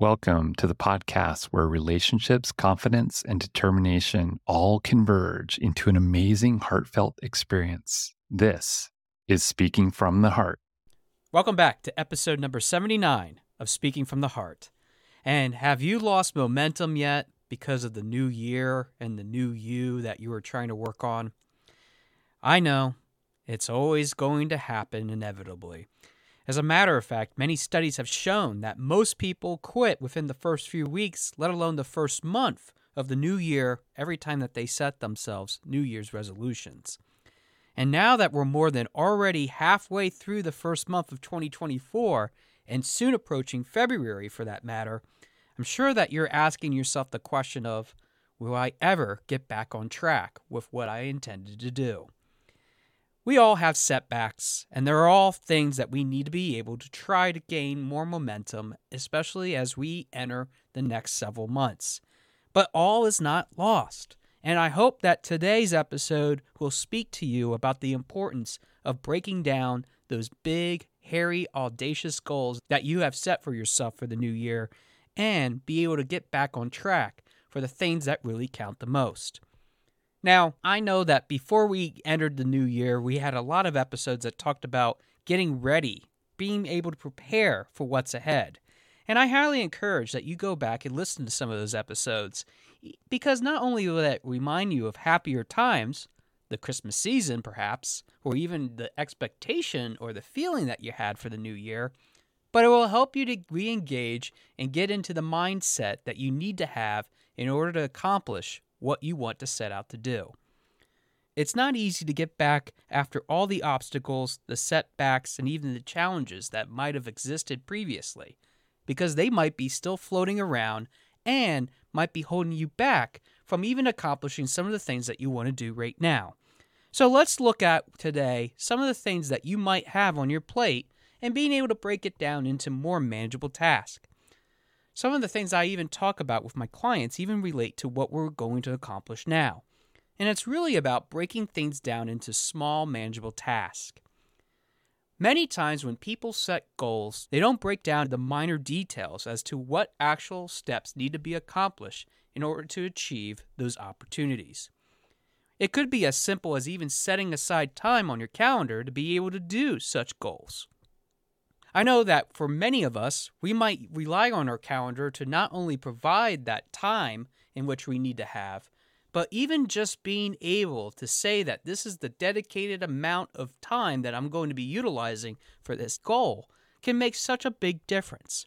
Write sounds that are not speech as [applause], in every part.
Welcome to the podcast where relationships, confidence, and determination all converge into an amazing, heartfelt experience. This is Speaking from the Heart. Welcome back to episode number 79 of Speaking from the Heart. And have you lost momentum yet because of the new year and the new you that you are trying to work on? I know it's always going to happen inevitably. As a matter of fact, many studies have shown that most people quit within the first few weeks, let alone the first month of the new year, every time that they set themselves New Year's resolutions. And now that we're more than already halfway through the first month of 2024, and soon approaching February for that matter, I'm sure that you're asking yourself the question of Will I ever get back on track with what I intended to do? We all have setbacks, and there are all things that we need to be able to try to gain more momentum, especially as we enter the next several months. But all is not lost, and I hope that today's episode will speak to you about the importance of breaking down those big, hairy, audacious goals that you have set for yourself for the new year and be able to get back on track for the things that really count the most. Now, I know that before we entered the new year, we had a lot of episodes that talked about getting ready, being able to prepare for what's ahead. And I highly encourage that you go back and listen to some of those episodes because not only will that remind you of happier times, the Christmas season perhaps, or even the expectation or the feeling that you had for the new year, but it will help you to re engage and get into the mindset that you need to have in order to accomplish what you want to set out to do. It's not easy to get back after all the obstacles, the setbacks, and even the challenges that might have existed previously, because they might be still floating around and might be holding you back from even accomplishing some of the things that you want to do right now. So let's look at today some of the things that you might have on your plate and being able to break it down into more manageable tasks. Some of the things I even talk about with my clients even relate to what we're going to accomplish now. And it's really about breaking things down into small, manageable tasks. Many times when people set goals, they don't break down the minor details as to what actual steps need to be accomplished in order to achieve those opportunities. It could be as simple as even setting aside time on your calendar to be able to do such goals. I know that for many of us, we might rely on our calendar to not only provide that time in which we need to have, but even just being able to say that this is the dedicated amount of time that I'm going to be utilizing for this goal can make such a big difference.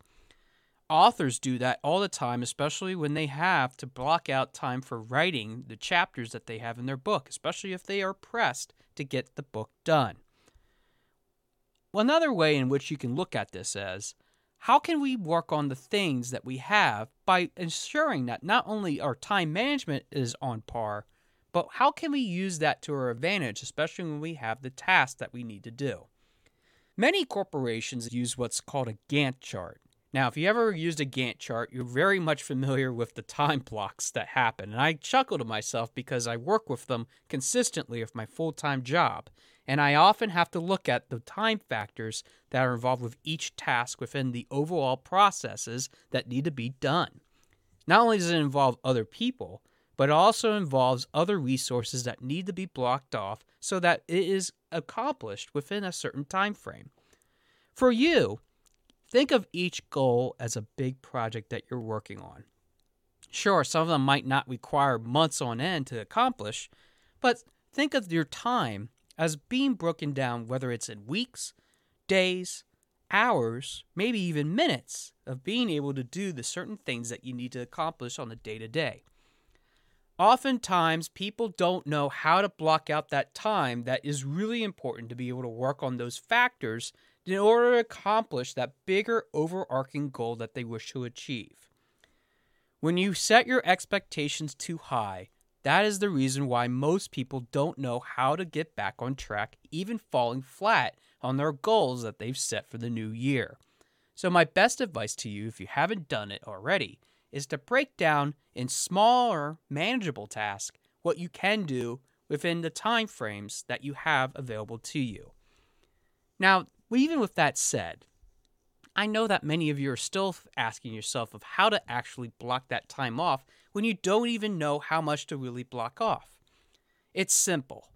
Authors do that all the time, especially when they have to block out time for writing the chapters that they have in their book, especially if they are pressed to get the book done. Well, another way in which you can look at this is how can we work on the things that we have by ensuring that not only our time management is on par, but how can we use that to our advantage, especially when we have the tasks that we need to do? Many corporations use what's called a Gantt chart. Now, if you ever used a Gantt chart, you're very much familiar with the time blocks that happen. And I chuckle to myself because I work with them consistently with my full time job and I often have to look at the time factors that are involved with each task within the overall processes that need to be done. Not only does it involve other people, but it also involves other resources that need to be blocked off so that it is accomplished within a certain time frame. For you, think of each goal as a big project that you're working on. Sure, some of them might not require months on end to accomplish, but think of your time as being broken down, whether it's in weeks, days, hours, maybe even minutes of being able to do the certain things that you need to accomplish on the day to day. Oftentimes, people don't know how to block out that time that is really important to be able to work on those factors in order to accomplish that bigger overarching goal that they wish to achieve. When you set your expectations too high, that is the reason why most people don't know how to get back on track, even falling flat on their goals that they've set for the new year. So, my best advice to you, if you haven't done it already, is to break down in smaller, manageable tasks what you can do within the time frames that you have available to you. Now, even with that said, I know that many of you are still asking yourself of how to actually block that time off when you don't even know how much to really block off. It's simple.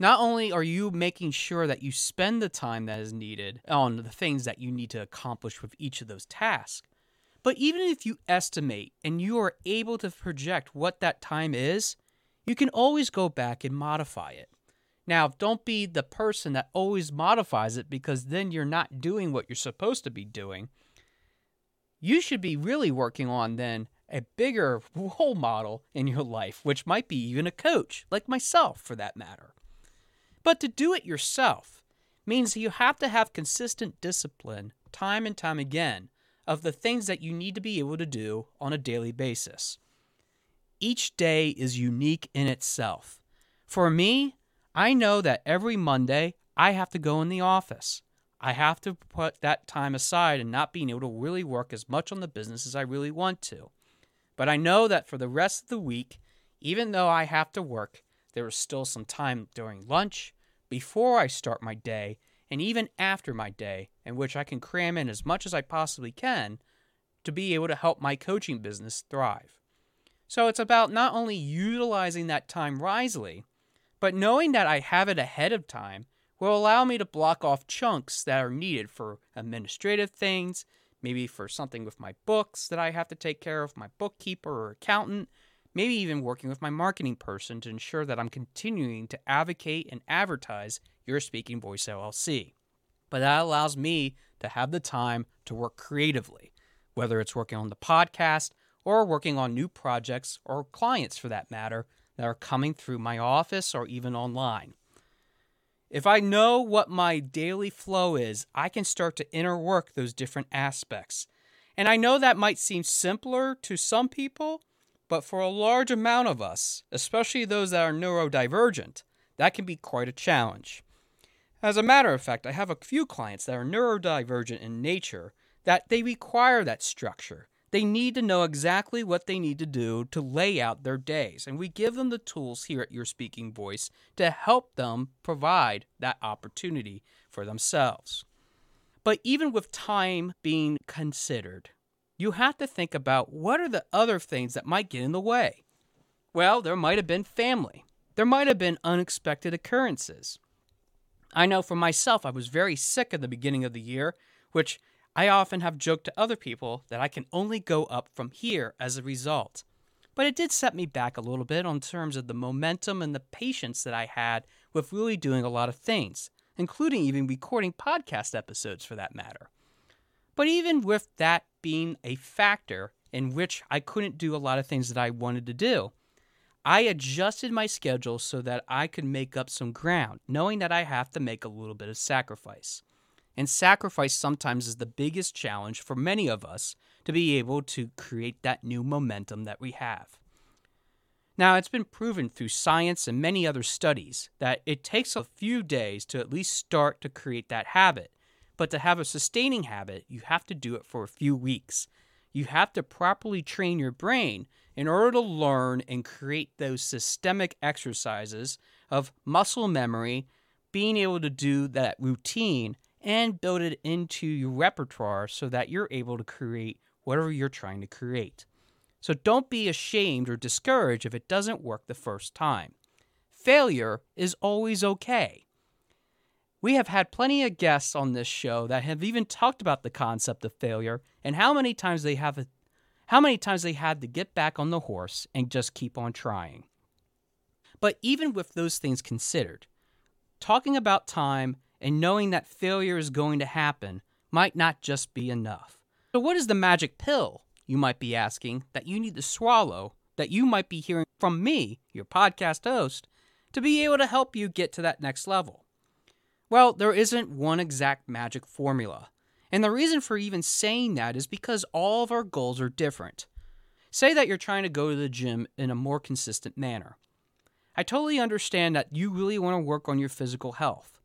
Not only are you making sure that you spend the time that is needed on the things that you need to accomplish with each of those tasks, but even if you estimate and you are able to project what that time is, you can always go back and modify it. Now, don't be the person that always modifies it because then you're not doing what you're supposed to be doing. You should be really working on then a bigger [laughs] role model in your life, which might be even a coach, like myself for that matter. But to do it yourself means you have to have consistent discipline time and time again of the things that you need to be able to do on a daily basis. Each day is unique in itself. For me, I know that every Monday I have to go in the office. I have to put that time aside and not being able to really work as much on the business as I really want to. But I know that for the rest of the week, even though I have to work, there is still some time during lunch, before I start my day, and even after my day, in which I can cram in as much as I possibly can to be able to help my coaching business thrive. So it's about not only utilizing that time wisely, but knowing that I have it ahead of time will allow me to block off chunks that are needed for administrative things, maybe for something with my books that I have to take care of, my bookkeeper or accountant, maybe even working with my marketing person to ensure that I'm continuing to advocate and advertise Your Speaking Voice LLC. But that allows me to have the time to work creatively, whether it's working on the podcast or working on new projects or clients for that matter that are coming through my office or even online. If I know what my daily flow is, I can start to interwork those different aspects. And I know that might seem simpler to some people, but for a large amount of us, especially those that are neurodivergent, that can be quite a challenge. As a matter of fact, I have a few clients that are neurodivergent in nature that they require that structure. They need to know exactly what they need to do to lay out their days, and we give them the tools here at Your Speaking Voice to help them provide that opportunity for themselves. But even with time being considered, you have to think about what are the other things that might get in the way. Well, there might have been family, there might have been unexpected occurrences. I know for myself, I was very sick at the beginning of the year, which I often have joked to other people that I can only go up from here as a result. But it did set me back a little bit on terms of the momentum and the patience that I had with really doing a lot of things, including even recording podcast episodes for that matter. But even with that being a factor in which I couldn't do a lot of things that I wanted to do, I adjusted my schedule so that I could make up some ground, knowing that I have to make a little bit of sacrifice. And sacrifice sometimes is the biggest challenge for many of us to be able to create that new momentum that we have. Now, it's been proven through science and many other studies that it takes a few days to at least start to create that habit. But to have a sustaining habit, you have to do it for a few weeks. You have to properly train your brain in order to learn and create those systemic exercises of muscle memory, being able to do that routine and build it into your repertoire so that you're able to create whatever you're trying to create. So don't be ashamed or discouraged if it doesn't work the first time. Failure is always okay. We have had plenty of guests on this show that have even talked about the concept of failure and how many times they have how many times they had to get back on the horse and just keep on trying. But even with those things considered, talking about time and knowing that failure is going to happen might not just be enough. So, what is the magic pill, you might be asking, that you need to swallow that you might be hearing from me, your podcast host, to be able to help you get to that next level? Well, there isn't one exact magic formula. And the reason for even saying that is because all of our goals are different. Say that you're trying to go to the gym in a more consistent manner. I totally understand that you really want to work on your physical health.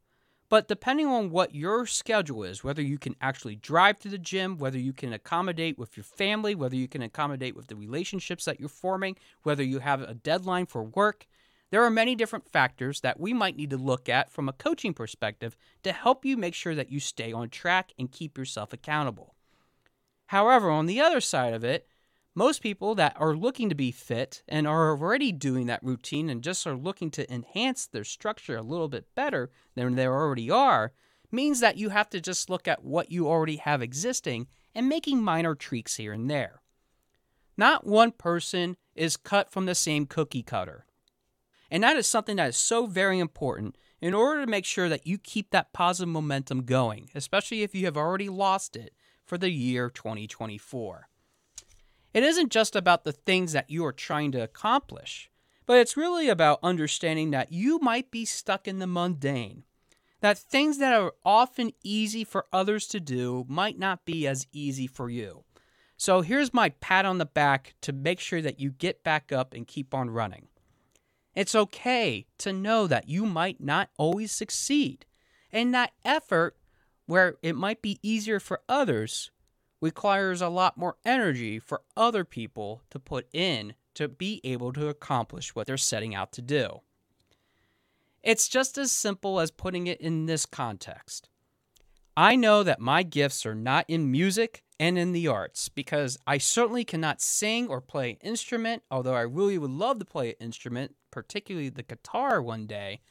But depending on what your schedule is, whether you can actually drive to the gym, whether you can accommodate with your family, whether you can accommodate with the relationships that you're forming, whether you have a deadline for work, There are many different factors that we might need to look at from a coaching perspective to help you make sure that you stay on track and keep yourself accountable. However, on the other side of it, most people that are looking to be fit and are already doing that routine and just are looking to enhance their structure a little bit better than they already are means that you have to just look at what you already have existing and making minor tweaks here and there. Not one person is cut from the same cookie cutter. And that is something that is so very important in order to make sure that you keep that positive momentum going, especially if you have already lost it for the year 2024. It isn't just about the things that you are trying to accomplish, but it's really about understanding that you might be stuck in the mundane. That things that are often easy for others to do might not be as easy for you. So here's my pat on the back to make sure that you get back up and keep on running. It's okay to know that you might not always succeed, and that effort, where it might be easier for others, requires a lot more energy for other people to put in to be able to accomplish what they're setting out to do. It's just as simple as putting it in this context. I know that my gifts are not in music and in the arts because I certainly cannot sing or play an instrument, although I really would love to play an instrument, particularly the guitar one day.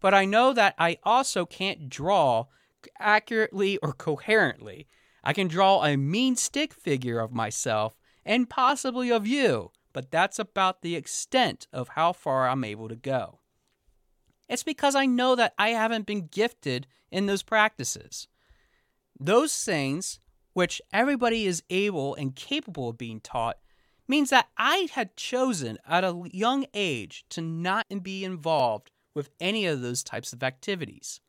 But I know that I also can't draw accurately or coherently. I can draw a mean stick figure of myself and possibly of you, but that's about the extent of how far I'm able to go. It's because I know that I haven't been gifted in those practices. Those things, which everybody is able and capable of being taught, means that I had chosen at a young age to not be involved with any of those types of activities.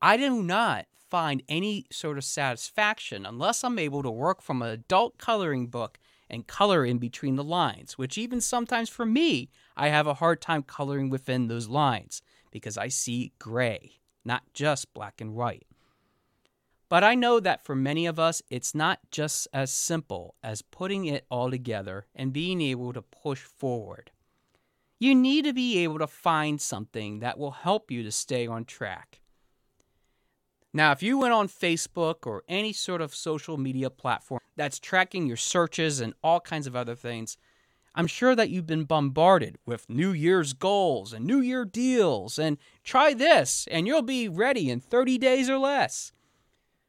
I do not find any sort of satisfaction unless I'm able to work from an adult coloring book and color in between the lines, which even sometimes for me, I have a hard time coloring within those lines because I see gray, not just black and white. But I know that for many of us, it's not just as simple as putting it all together and being able to push forward. You need to be able to find something that will help you to stay on track. Now, if you went on Facebook or any sort of social media platform that's tracking your searches and all kinds of other things, I'm sure that you've been bombarded with New Year's goals and New Year deals and try this and you'll be ready in 30 days or less.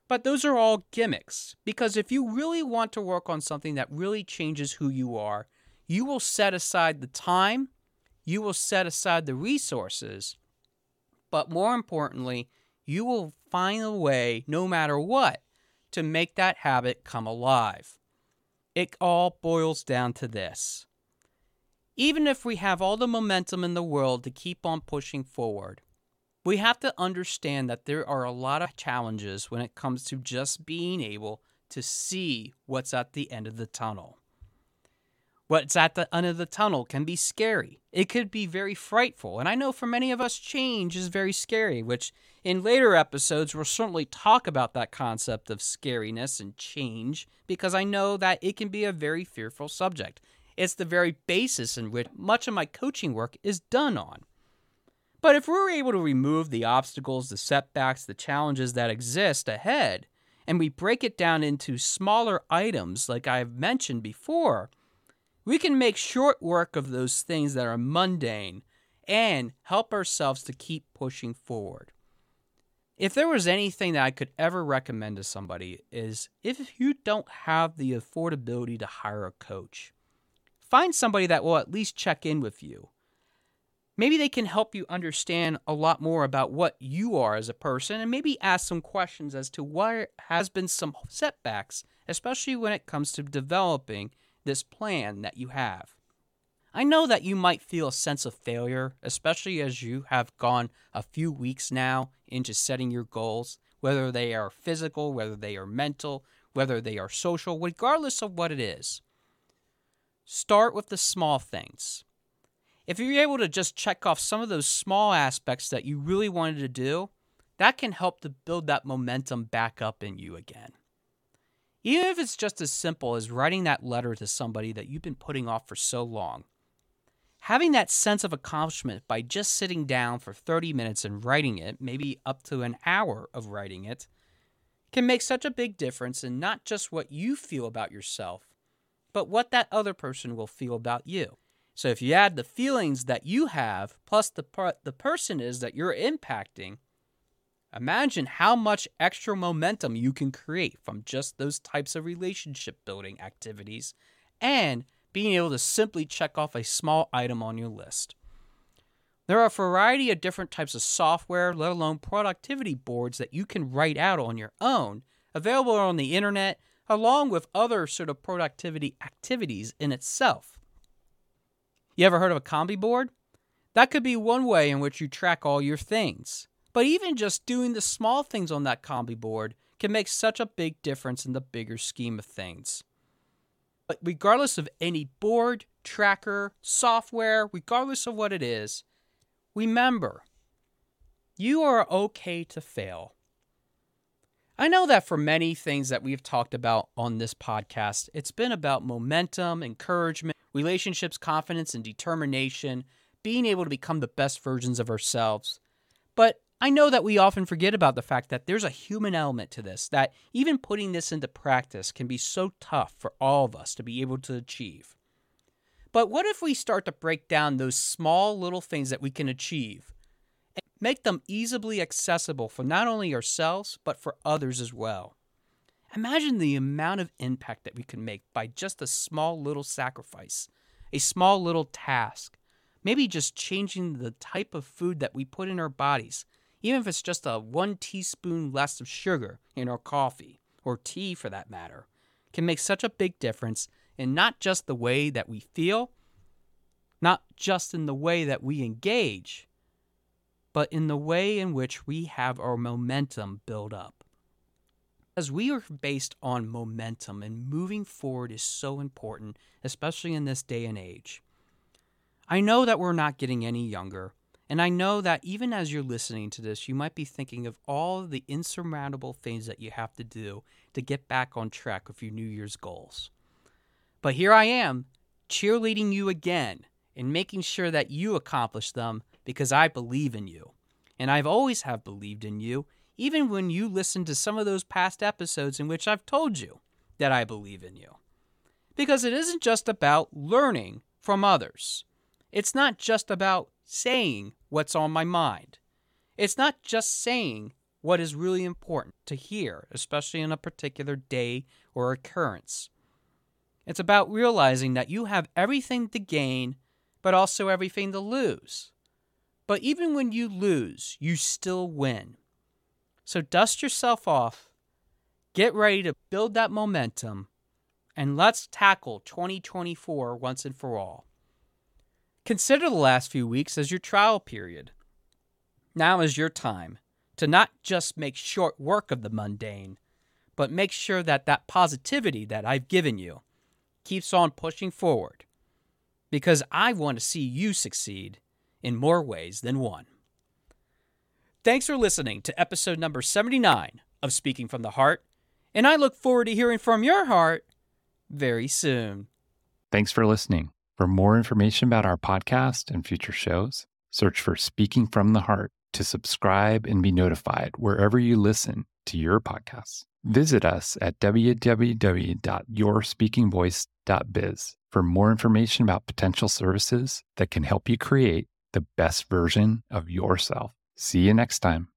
But those are all gimmicks because if you really want to work on something that really changes who you are, you will set aside the time, you will set aside the resources, but more importantly, you will find a way, no matter what, to make that habit come alive. It all boils down to this. Even if we have all the momentum in the world to keep on pushing forward, we have to understand that there are a lot of challenges when it comes to just being able to see what's at the end of the tunnel. What's at the end of the tunnel can be scary. It could be very frightful. And I know for many of us, change is very scary, which in later episodes we'll certainly talk about that concept of scariness and change because I know that it can be a very fearful subject. It's the very basis in which much of my coaching work is done on. But if we're able to remove the obstacles, the setbacks, the challenges that exist ahead, and we break it down into smaller items, like I've mentioned before, we can make short work of those things that are mundane and help ourselves to keep pushing forward. If there was anything that I could ever recommend to somebody is if you don't have the affordability to hire a coach, find somebody that will at least check in with you maybe they can help you understand a lot more about what you are as a person and maybe ask some questions as to why has been some setbacks, especially when it comes to developing this plan that you have. I know that you might feel a sense of failure, especially as you have gone a few weeks now into setting your goals, whether they are physical, whether they are mental, whether they are social, regardless of what it is. Start with the small things if you're able to just check off some of those small aspects that you really wanted to do, that can help to build that momentum back up in you again. Even if it's just as simple as writing that letter to somebody that you've been putting off for so long. having that sense of accomplishment by just sitting down for 30 minutes and writing it, maybe up to an hour of writing it, can make such a big difference in not just what you feel about yourself, but what that other person will feel about you. So if you add the feelings that you have plus the the person is that you're impacting, imagine how much extra momentum you can create from just those types of relationship building activities and being able to simply check off a small item on your list. There are a variety of different types of software, let alone productivity boards that you can write out on your own, available on the internet, along with other sort of productivity activities in itself. You ever heard of a Kanban board? That could be one way in which you track all your things. But even just doing the small things on that Kanban board can make such a big difference in the bigger scheme of things. But regardless of any board, tracker, software, regardless of what it is, Remember, you are okay to fail. I know that for many things that we've talked about on this podcast, it's been about momentum, encouragement, relationships, confidence, and determination, being able to become the best versions of ourselves. But I know that we often forget about the fact that there's a human element to this, that even putting this into practice can be so tough for all of us to be able to achieve. But what if we start to break down those small little things that we can achieve and make them easily accessible for not only ourselves, but for others as well? Imagine the amount of impact that we can make by just a small little sacrifice, a small little task, maybe just changing the type of food that we put in our bodies, even if it's just a one teaspoon less of sugar in our coffee, or tea for that matter, can make such a big difference in not just the way that we feel, not just in the way that we engage, but in the way in which we have our momentum build up. As we are based on momentum and moving forward is so important, especially in this day and age. I know that we're not getting any younger, and I know that even as you're listening to this, you might be thinking of all of the insurmountable things that you have to do to get back on track with your New Year's goals. But here I am, cheerleading you again and making sure that you accomplish them because I believe in you. And I've always have believed in you, even when you listened to some of those past episodes in which I've told you that I believe in you. Because it isn't just about learning from others. It's not just about saying what's on my mind. It's not just saying what is really important to hear, especially in a particular day or occurrence. It's about realizing that you have everything to gain, but also everything to lose. But even when you lose, you still win. So dust yourself off, get ready to build that momentum, and let's tackle 2024 once and for all. Consider the last few weeks as your trial period. Now is your time to not just make short work of the mundane, but make sure that that positivity that I've given you keeps on pushing forward because I want to see you succeed in more ways than one. Thanks for listening to episode number 79 of Speaking from the Heart, and I look forward to hearing from your heart very soon. Thanks for listening. For more information about our podcast and future shows, search for Speaking from the Heart to subscribe and be notified wherever you listen to your podcasts. Visit us at www.yourspeakingvoice.biz for more information about potential services that can help you create the best version of yourself. See you next time.